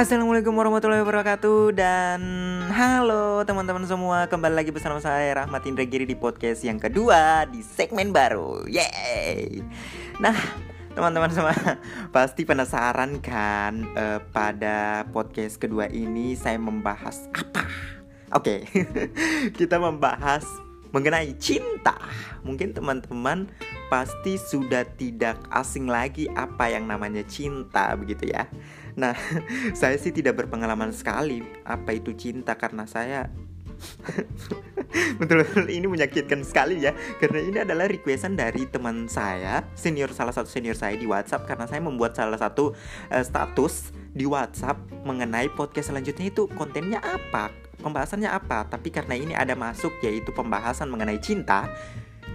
Assalamualaikum warahmatullahi wabarakatuh Dan halo teman-teman semua Kembali lagi bersama saya Rahmat Indra Giri di podcast yang kedua Di segmen baru. Yeay. Nah teman-teman semua Pasti penasaran kan uh, Pada podcast kedua ini Saya membahas apa? Oke okay. Kita membahas mengenai cinta. Mungkin teman-teman pasti sudah tidak asing lagi apa yang namanya cinta begitu ya Nah, saya sih tidak berpengalaman sekali apa itu cinta karena saya. Betul-betul ini menyakitkan sekali ya karena ini adalah requestan dari teman saya senior salah satu senior saya di WhatsApp karena saya membuat salah satu uh, status di WhatsApp mengenai podcast selanjutnya itu kontennya apa pembahasannya apa. Tapi karena ini ada masuk yaitu pembahasan mengenai cinta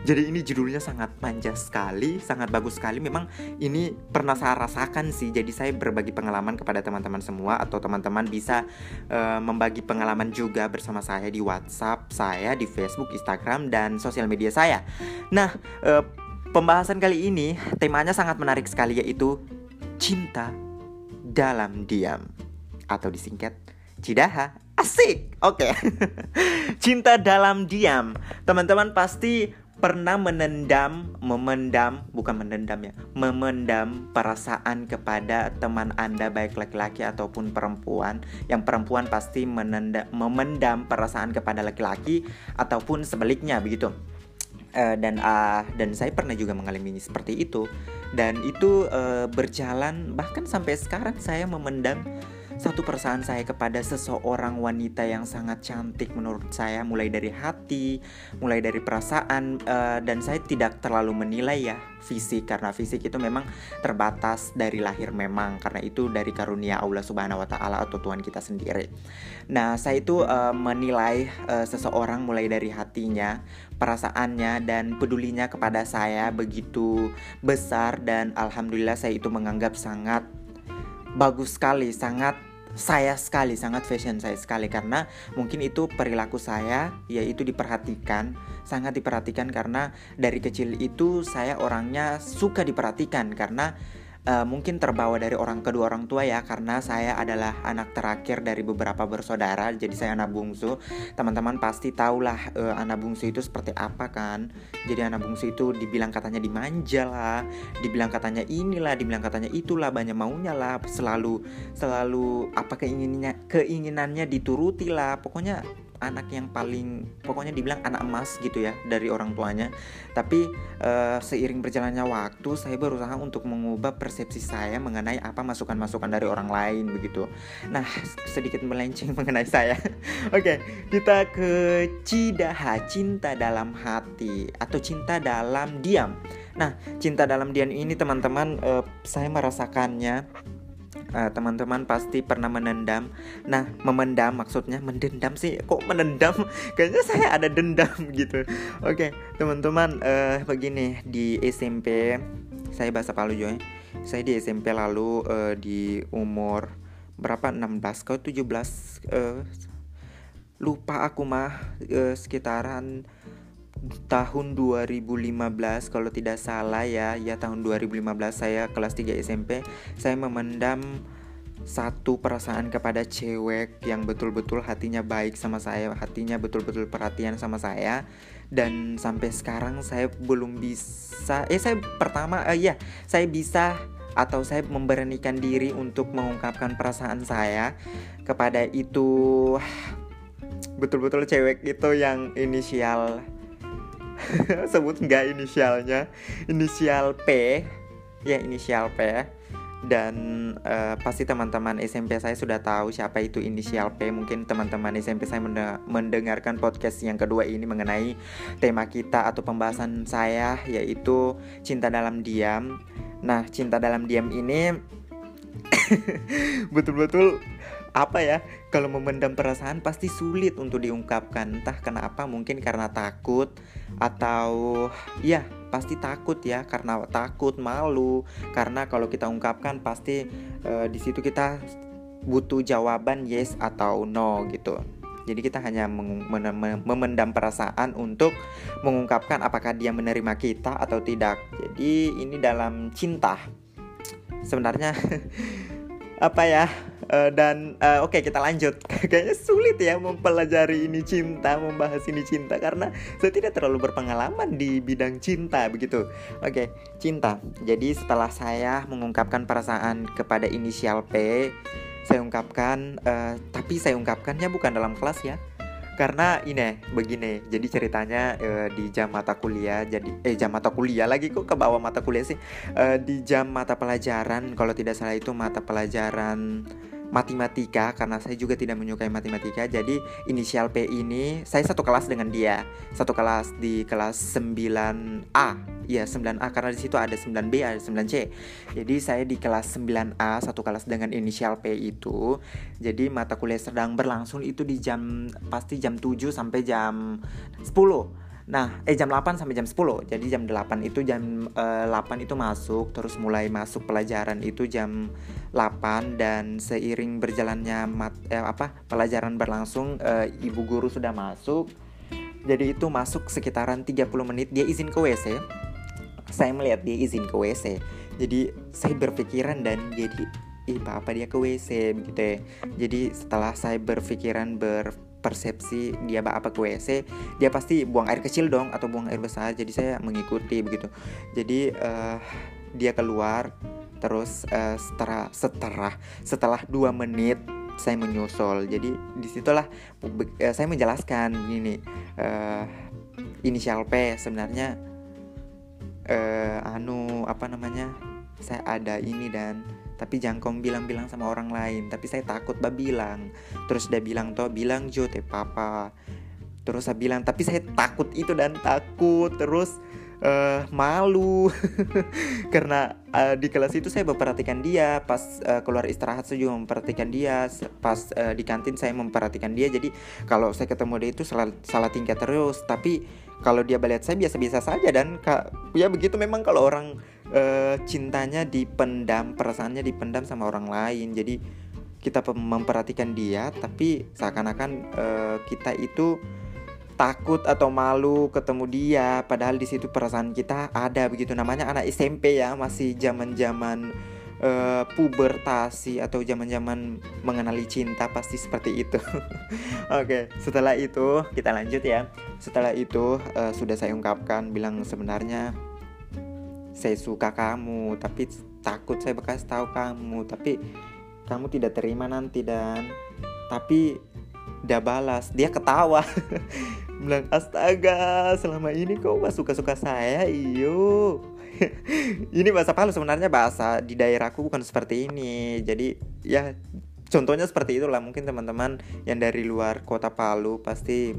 jadi ini judulnya sangat manja sekali, sangat bagus sekali. Memang ini pernah saya rasakan sih. Jadi saya berbagi pengalaman kepada teman-teman semua atau teman-teman bisa uh, membagi pengalaman juga bersama saya di WhatsApp saya, di Facebook, Instagram dan sosial media saya. Nah, uh, pembahasan kali ini temanya sangat menarik sekali yaitu cinta dalam diam atau disingkat Cidaha. Asik. Oke. Okay. cinta dalam diam. Teman-teman pasti pernah menendam, memendam, bukan menendam ya, memendam perasaan kepada teman Anda baik laki-laki ataupun perempuan. Yang perempuan pasti menenda, memendam perasaan kepada laki-laki ataupun sebaliknya begitu. Uh, dan uh, dan saya pernah juga mengalami seperti itu dan itu uh, berjalan bahkan sampai sekarang saya memendam satu perasaan saya kepada seseorang wanita yang sangat cantik menurut saya mulai dari hati, mulai dari perasaan uh, dan saya tidak terlalu menilai ya fisik karena fisik itu memang terbatas dari lahir memang karena itu dari karunia Allah Subhanahu wa taala atau Tuhan kita sendiri. Nah, saya itu uh, menilai uh, seseorang mulai dari hatinya, perasaannya dan pedulinya kepada saya begitu besar dan alhamdulillah saya itu menganggap sangat bagus sekali, sangat saya sekali, sangat fashion saya sekali. Karena mungkin itu perilaku saya yaitu diperhatikan, sangat diperhatikan karena dari kecil itu saya orangnya suka diperhatikan. Karena uh, mungkin terbawa dari orang kedua orang tua ya karena saya adalah anak terakhir dari beberapa bersaudara jadi saya anak bungsu. Teman-teman pasti tahulah uh, anak bungsu itu seperti apa kan? Jadi anak bungsu itu dibilang katanya dimanja lah dibilang katanya inilah dibilang katanya itulah banyak maunya lah selalu selalu apa keinginannya keinginannya dituruti lah. Pokoknya anak yang paling pokoknya dibilang anak emas gitu ya dari orang tuanya. Tapi uh, seiring berjalannya waktu saya berusaha untuk mengubah persepsi saya mengenai apa masukan-masukan dari orang lain begitu. Nah sedikit melenceng mengenai saya. Oke okay, kita ke Cidaha cinta dalam hati atau cinta dalam diam. Nah cinta dalam diam ini teman-teman uh, saya merasakannya uh, teman-teman pasti pernah menendam. Nah, memendam maksudnya mendendam sih. Kok menendam? Kayaknya saya ada dendam gitu. Oke, okay, teman-teman uh, begini di SMP saya bahasa Palu Joy. Saya di SMP lalu uh, di umur berapa 16 kau 17 uh, lupa aku mah uh, sekitaran tahun 2015 kalau tidak salah ya ya tahun 2015 saya kelas 3 SMP saya memendam satu perasaan kepada cewek yang betul-betul hatinya baik sama saya, hatinya betul-betul perhatian sama saya. Dan sampai sekarang saya belum bisa eh saya pertama eh ya, saya bisa atau saya memberanikan diri untuk mengungkapkan perasaan saya kepada itu betul-betul cewek itu yang inisial sebut nggak inisialnya? Inisial P. Ya inisial P. Dan uh, pasti teman-teman SMP saya sudah tahu siapa itu inisial P. Mungkin teman-teman SMP saya mendengarkan podcast yang kedua ini mengenai tema kita atau pembahasan saya yaitu cinta dalam diam. Nah cinta dalam diam ini betul-betul apa ya kalau memendam perasaan pasti sulit untuk diungkapkan. Entah kenapa mungkin karena takut atau ya pasti takut ya karena takut malu. Karena kalau kita ungkapkan pasti uh, di situ kita butuh jawaban yes atau no gitu. Jadi kita hanya memendam perasaan untuk mengungkapkan apakah dia menerima kita atau tidak. Jadi ini dalam cinta. Sebenarnya apa ya uh, dan uh, oke okay, kita lanjut. Kayaknya sulit ya mempelajari ini cinta membahas ini cinta karena saya tidak terlalu berpengalaman di bidang cinta begitu. Oke okay, cinta. Jadi setelah saya mengungkapkan perasaan kepada inisial P saya ungkapkan uh, tapi saya ungkapkannya bukan dalam kelas ya. Karena ini begini. Jadi ceritanya uh, di jam mata kuliah jadi eh jam mata kuliah lagi kok ke bawah mata kuliah sih. Uh, di jam mata pelajaran kalau tidak salah itu mata pelajaran matematika karena saya juga tidak menyukai matematika jadi inisial P ini saya satu kelas dengan dia. Satu kelas di kelas 9A ya 9A karena di situ ada 9B ada 9C jadi saya di kelas 9A satu kelas dengan inisial P itu. Jadi mata kuliah sedang berlangsung itu di jam pasti jam 7 sampai jam 10 Nah, eh jam 8 sampai jam 10. Jadi jam 8 itu jam uh, eh, 8 itu masuk, terus mulai masuk pelajaran itu jam 8 dan seiring berjalannya mat, eh, apa? pelajaran berlangsung uh, ibu guru sudah masuk. Jadi itu masuk sekitaran 30 menit dia izin ke WC. Saya melihat dia izin ke WC. Jadi saya berpikiran dan jadi ih apa dia ke WC begitu ya. Jadi setelah saya berpikiran ber persepsi dia apa ke WC dia pasti buang air kecil dong atau buang air besar. Jadi saya mengikuti begitu. Jadi uh, dia keluar terus uh, setelah setelah setelah dua menit saya menyusul. Jadi di situlah uh, saya menjelaskan ini uh, inisial P sebenarnya uh, anu apa namanya saya ada ini dan tapi kau bilang-bilang sama orang lain tapi saya takut bah bilang. Terus dia bilang toh bilang Jo teh papa. Terus saya bilang tapi saya takut itu dan takut. Terus uh, malu. Karena uh, di kelas itu saya memperhatikan dia pas uh, keluar istirahat saya juga memperhatikan dia pas uh, di kantin saya memperhatikan dia. Jadi kalau saya ketemu dia itu salah salah tingkat terus. Tapi kalau dia melihat saya biasa-biasa saja dan ya begitu memang kalau orang uh, cintanya dipendam perasaannya dipendam sama orang lain jadi kita memperhatikan dia tapi seakan-akan uh, kita itu takut atau malu ketemu dia padahal di situ perasaan kita ada begitu namanya anak SMP ya masih zaman-zaman uh, pubertasi atau zaman-zaman mengenali cinta pasti seperti itu. Oke, okay, setelah itu kita lanjut ya. Setelah itu uh, sudah saya ungkapkan bilang sebenarnya saya suka kamu tapi takut saya bekas tahu kamu tapi kamu tidak terima nanti dan tapi dia balas dia ketawa. Bilang astaga selama ini kau gak suka-suka saya iyo. Ini bahasa Palu sebenarnya bahasa di daerahku bukan seperti ini. Jadi ya contohnya seperti itulah. Mungkin teman-teman yang dari luar kota Palu pasti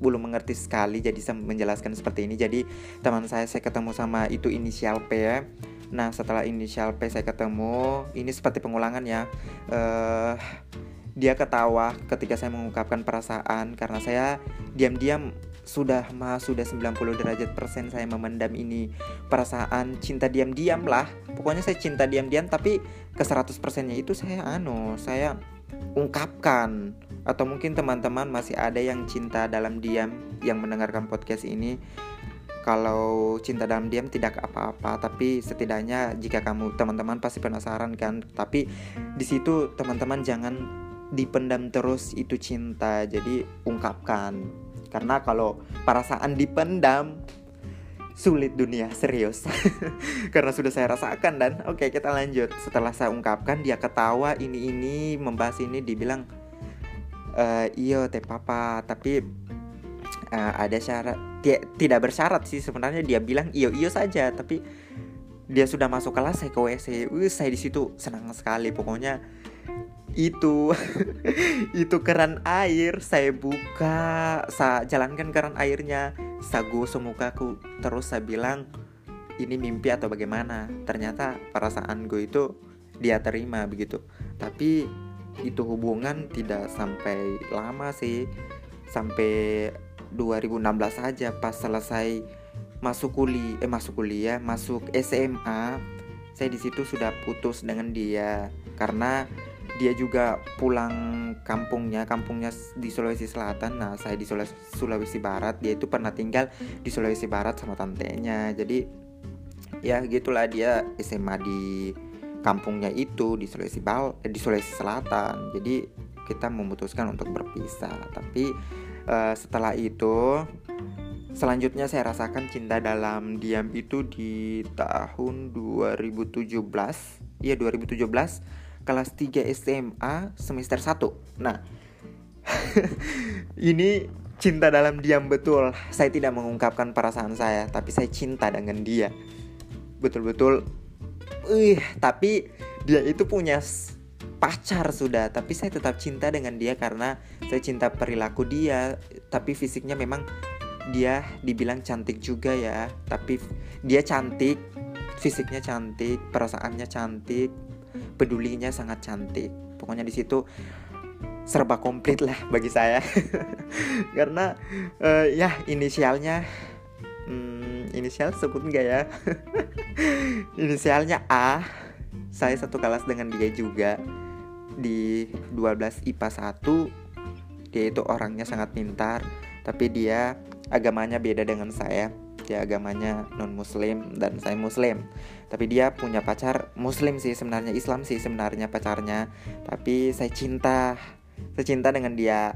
belum mengerti sekali jadi saya menjelaskan seperti ini. Jadi teman saya saya ketemu sama itu inisial P ya. Nah setelah inisial P saya ketemu ini seperti pengulangan ya. Uh, dia ketawa ketika saya mengungkapkan perasaan karena saya diam-diam sudah mah sudah 90 derajat persen saya memendam ini perasaan cinta diam-diam lah. Pokoknya saya cinta diam-diam tapi ke 100 persennya itu saya anu saya ungkapkan. Atau mungkin teman-teman masih ada yang cinta dalam diam yang mendengarkan podcast ini. Kalau cinta dalam diam tidak apa-apa tapi setidaknya jika kamu teman-teman pasti penasaran kan? Tapi di situ teman-teman jangan dipendam terus itu cinta. Jadi ungkapkan. Karena kalau perasaan dipendam sulit dunia serius. Karena sudah saya rasakan dan. Oke okay, kita lanjut. Setelah saya ungkapkan dia ketawa ini ini membahas ini dibilang e, iyo teh papa. Tapi uh, ada syarat dia, tidak bersyarat sih sebenarnya. Dia bilang iyo iyo saja. Tapi dia sudah masuk kelas saya ke WC saya di situ senang sekali. Pokoknya itu. Itu keran air saya buka. Saya jalankan keran airnya. Saya gosok mukaku. Terus saya bilang ini mimpi atau bagaimana? Ternyata perasaan gue itu dia terima begitu. Tapi itu hubungan tidak sampai lama sih. Sampai 2016 saja pas selesai masuk kuliah eh masuk kuliah masuk SMA saya di situ sudah putus dengan dia. Karena dia juga pulang kampungnya kampungnya di Sulawesi Selatan. Nah saya di Sulawesi Barat dia itu pernah tinggal di Sulawesi Barat sama tantenya. Jadi ya gitulah dia SMA di kampungnya itu di Sulawesi Bal eh, di Sulawesi Selatan. Jadi kita memutuskan untuk berpisah. Tapi uh, setelah itu selanjutnya saya rasakan cinta dalam diam itu di tahun 2017 iya 2017 kelas 3 SMA semester 1 nah ini cinta dalam diam betul. Saya tidak mengungkapkan perasaan saya tapi saya cinta dengan dia. Betul-betul. Uh, tapi dia itu punya pacar sudah. Tapi saya tetap cinta dengan dia karena saya cinta perilaku dia. Tapi fisiknya memang dia dibilang cantik juga ya. Tapi dia cantik fisiknya cantik perasaannya cantik pedulinya sangat cantik. Pokoknya di situ serba komplit lah bagi saya. Karena uh, ya inisialnya hmm, inisial sebut enggak ya? Inisialnya A. Saya satu kelas dengan dia juga. Di 12 IPA 1 dia itu orangnya sangat pintar. Tapi dia agamanya beda dengan saya dia agamanya non muslim dan saya muslim tapi dia punya pacar muslim sih sebenarnya Islam sih sebenarnya pacarnya tapi saya cinta saya cinta dengan dia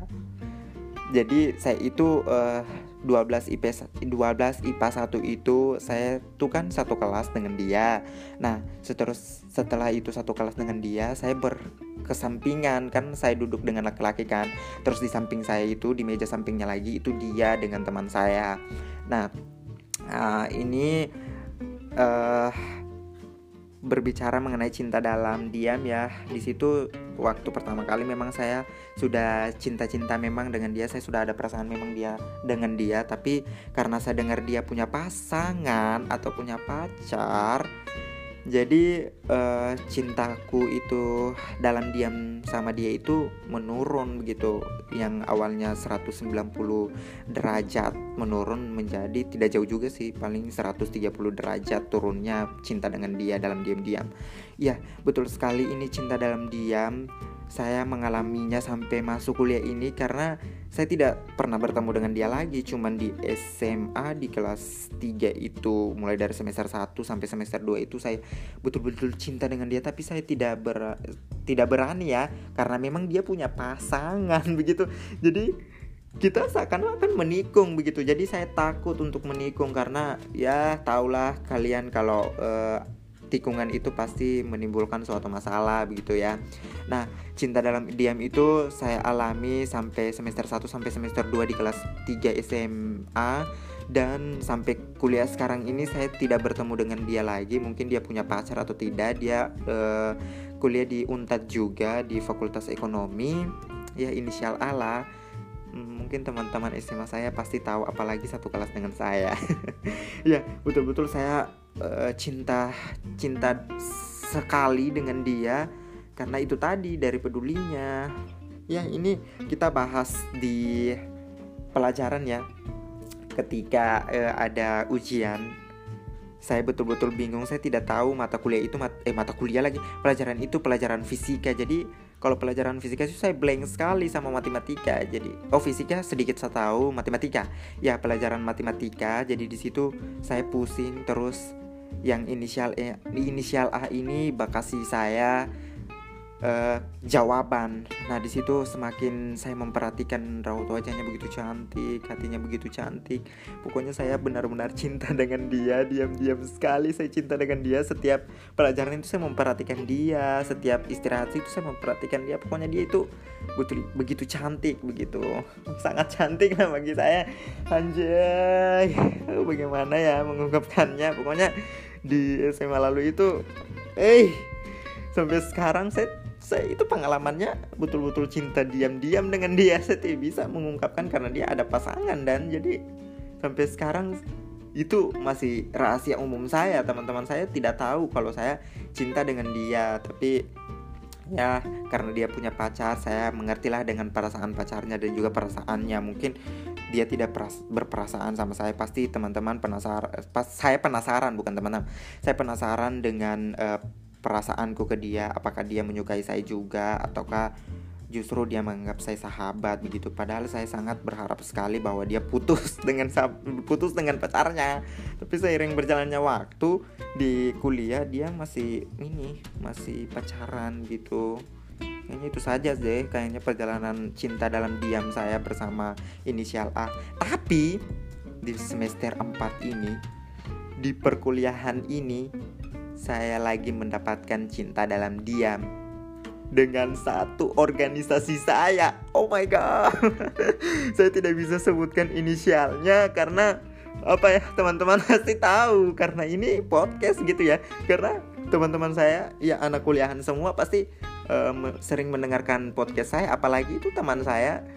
jadi saya itu uh, 12 IP 12 IPA 1 itu saya tuh kan satu kelas dengan dia. Nah, seterus setelah itu satu kelas dengan dia, saya berkesampingan kan saya duduk dengan laki-laki kan. Terus di samping saya itu di meja sampingnya lagi itu dia dengan teman saya. Nah, uh, ini uh, berbicara mengenai cinta dalam diam ya. Di situ waktu pertama kali memang saya sudah cinta-cinta memang dengan dia saya sudah ada perasaan memang dia dengan dia. Tapi karena saya dengar dia punya pasangan atau punya pacar jadi uh, cintaku itu dalam diam sama dia itu menurun begitu. Yang awalnya 190 derajat menurun menjadi tidak jauh juga sih paling 130 derajat turunnya cinta dengan dia dalam diam-diam. Ya betul sekali ini cinta dalam diam saya mengalaminya sampai masuk kuliah ini karena saya tidak pernah bertemu dengan dia lagi. Cuman di SMA di kelas 3 itu mulai dari semester 1 sampai semester 2 itu saya betul-betul cinta dengan dia. Tapi saya tidak ber tidak berani ya karena memang dia punya pasangan begitu. Jadi kita seakan-akan menikung begitu. Jadi saya takut untuk menikung karena ya tahulah kalian kalau uh, tikungan itu pasti menimbulkan suatu masalah begitu ya. Nah, cinta dalam diam itu saya alami sampai semester 1 sampai semester 2 di kelas 3 SMA dan sampai kuliah sekarang ini saya tidak bertemu dengan dia lagi. Mungkin dia punya pacar atau tidak. Dia uh, kuliah di Unpad juga di Fakultas Ekonomi. Ya inisial A lah hmm, mungkin teman-teman SMA saya pasti tahu apalagi satu kelas dengan saya ya betul-betul saya uh, cinta cinta sekali dengan dia karena itu tadi dari pedulinya. Ya ini kita bahas di pelajaran ya. Ketika uh, ada ujian saya betul-betul bingung saya tidak tahu mata kuliah itu mat eh mata kuliah lagi. Pelajaran itu pelajaran fisika. Jadi kalau pelajaran fisika itu saya blank sekali sama matematika. Jadi oh fisika sedikit saya tahu matematika. Ya pelajaran matematika. Jadi di situ saya pusing terus yang inisial E, inisial A ini bakasi saya uh, jawaban. Nah, di situ semakin saya memperhatikan raut wajahnya begitu cantik, hatinya begitu cantik. Pokoknya saya benar-benar cinta dengan dia, diam-diam sekali saya cinta dengan dia. Setiap pelajaran itu saya memperhatikan dia, setiap istirahat itu saya memperhatikan dia. Pokoknya dia itu betul begitu cantik begitu. Sangat cantik lah bagi saya. Anjay. Bagaimana ya mengungkapkannya? Pokoknya di SMA lalu itu eh sampai sekarang saya saya itu pengalamannya betul-betul cinta diam-diam dengan dia. Saya tidak bisa mengungkapkan karena dia ada pasangan dan. Jadi sampai sekarang itu masih rahasia umum saya. Teman-teman saya tidak tahu kalau saya cinta dengan dia. Tapi ya karena dia punya pacar saya mengertilah dengan perasaan pacarnya dan juga perasaannya. Mungkin dia tidak berperasaan sama saya. Pasti teman-teman penasaran pas saya penasaran bukan teman-teman. Saya penasaran dengan uh, perasaanku ke dia apakah dia menyukai saya juga ataukah justru dia menganggap saya sahabat begitu. Padahal saya sangat berharap sekali bahwa dia putus dengan putus dengan pacarnya. Tapi seiring berjalannya waktu di kuliah dia masih ini masih pacaran gitu. Kayaknya itu saja deh kayaknya perjalanan cinta dalam diam saya bersama inisial A. Tapi di semester 4 ini di perkuliahan ini saya lagi mendapatkan cinta dalam diam dengan satu organisasi saya. Oh my god. saya tidak bisa sebutkan inisialnya karena apa ya teman-teman pasti tahu karena ini podcast gitu ya. Karena teman-teman saya ya anak kuliahan semua pasti um, sering mendengarkan podcast saya apalagi itu teman saya.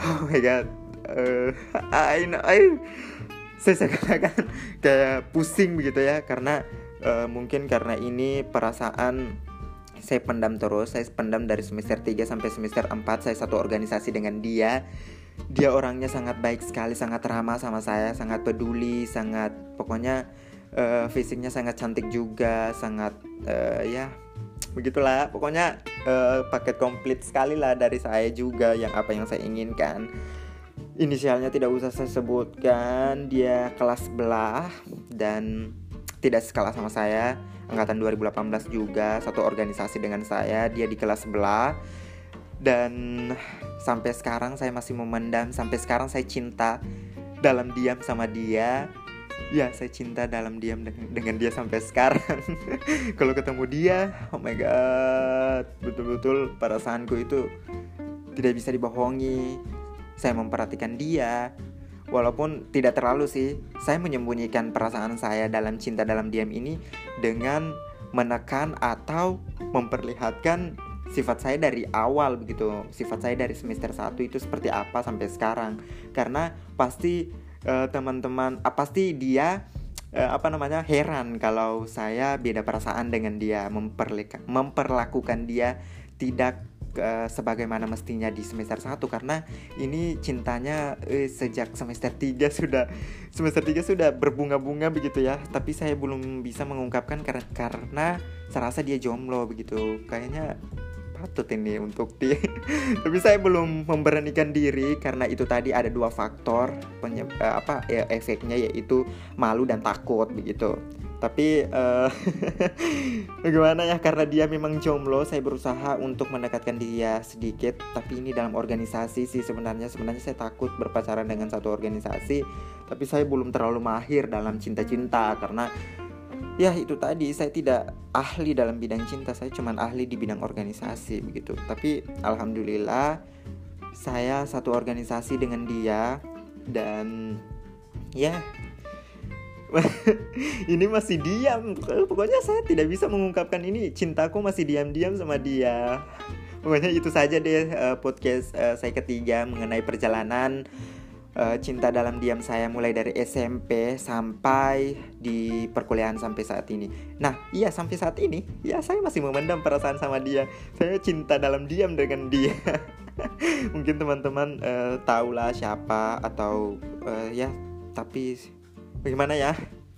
Oh my god. Uh, I know, I, saya katakan kayak pusing begitu ya karena uh, mungkin karena ini perasaan saya pendam terus saya pendam dari semester 3 sampai semester 4 saya satu organisasi dengan dia. Dia orangnya sangat baik sekali sangat ramah sama saya sangat peduli sangat pokoknya uh, fisiknya sangat cantik juga sangat uh, ya begitulah. Pokoknya uh, paket komplit sekali lah dari saya juga yang apa yang saya inginkan. Inisialnya tidak usah saya sebutkan dia kelas belah dan tidak sekelas sama saya. Angkatan 2018 juga satu organisasi dengan saya dia di kelas sebelah. Dan sampai sekarang saya masih memendam sampai sekarang saya cinta dalam diam sama dia. Ya saya cinta dalam diam dengan dia sampai sekarang. Kalau ketemu dia oh my god betul-betul perasaanku itu tidak bisa dibohongi. Saya memperhatikan dia Walaupun tidak terlalu sih, saya menyembunyikan perasaan saya dalam cinta dalam diam ini dengan menekan atau memperlihatkan sifat saya dari awal begitu. Sifat saya dari semester 1 itu seperti apa sampai sekarang. Karena pasti uh, teman-teman uh, pasti dia uh, apa namanya heran kalau saya beda perasaan dengan dia memperlakukan dia tidak uh, sebagaimana mestinya di semester 1 karena ini cintanya uh, sejak semester 3 sudah semester 3 sudah berbunga-bunga begitu ya. Tapi saya belum bisa mengungkapkan karena karena saya rasa dia jomblo begitu. Kayaknya patut ini untuk dia tapi saya belum memberanikan diri karena itu tadi ada dua faktor uh, apa ya, efeknya yaitu malu dan takut begitu tapi uh, bagaimana ya karena dia memang jomblo saya berusaha untuk mendekatkan dia sedikit. Tapi ini dalam organisasi sih sebenarnya. Sebenarnya saya takut berpacaran dengan satu organisasi tapi saya belum terlalu mahir dalam cinta-cinta. Karena ya itu tadi saya tidak ahli dalam bidang cinta. Saya cuma ahli di bidang organisasi begitu. Tapi alhamdulillah saya satu organisasi dengan dia. Dan ya ini masih diam pokoknya saya tidak bisa mengungkapkan ini cintaku masih diam-diam sama dia pokoknya itu saja deh uh, podcast uh, saya ketiga mengenai perjalanan cinta dalam diam saya mulai dari SMP sampai di perkuliahan sampai saat ini. Nah, iya sampai saat ini, ya saya masih memendam perasaan sama dia. Saya cinta dalam diam dengan dia. Mungkin teman-teman uh, tahulah siapa atau uh, ya, tapi bagaimana ya?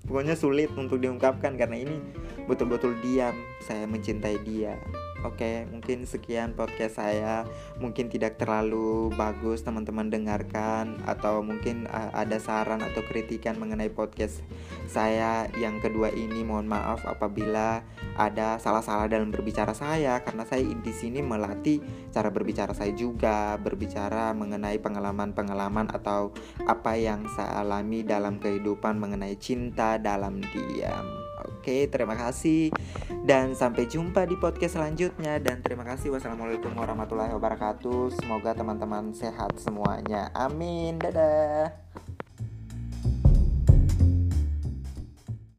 Pokoknya sulit untuk diungkapkan karena ini betul-betul diam. Saya mencintai dia Oke, mungkin sekian podcast saya. Mungkin tidak terlalu bagus teman-teman dengarkan atau mungkin ada saran atau kritikan mengenai podcast saya yang kedua ini. Mohon maaf apabila ada salah-salah dalam berbicara saya karena saya di sini melatih cara berbicara saya juga, berbicara mengenai pengalaman-pengalaman atau apa yang saya alami dalam kehidupan mengenai cinta dalam diam. Oke, terima kasih dan sampai jumpa di podcast selanjutnya dan terima kasih. Wassalamualaikum warahmatullahi wabarakatuh. Semoga teman-teman sehat semuanya. Amin. Dadah.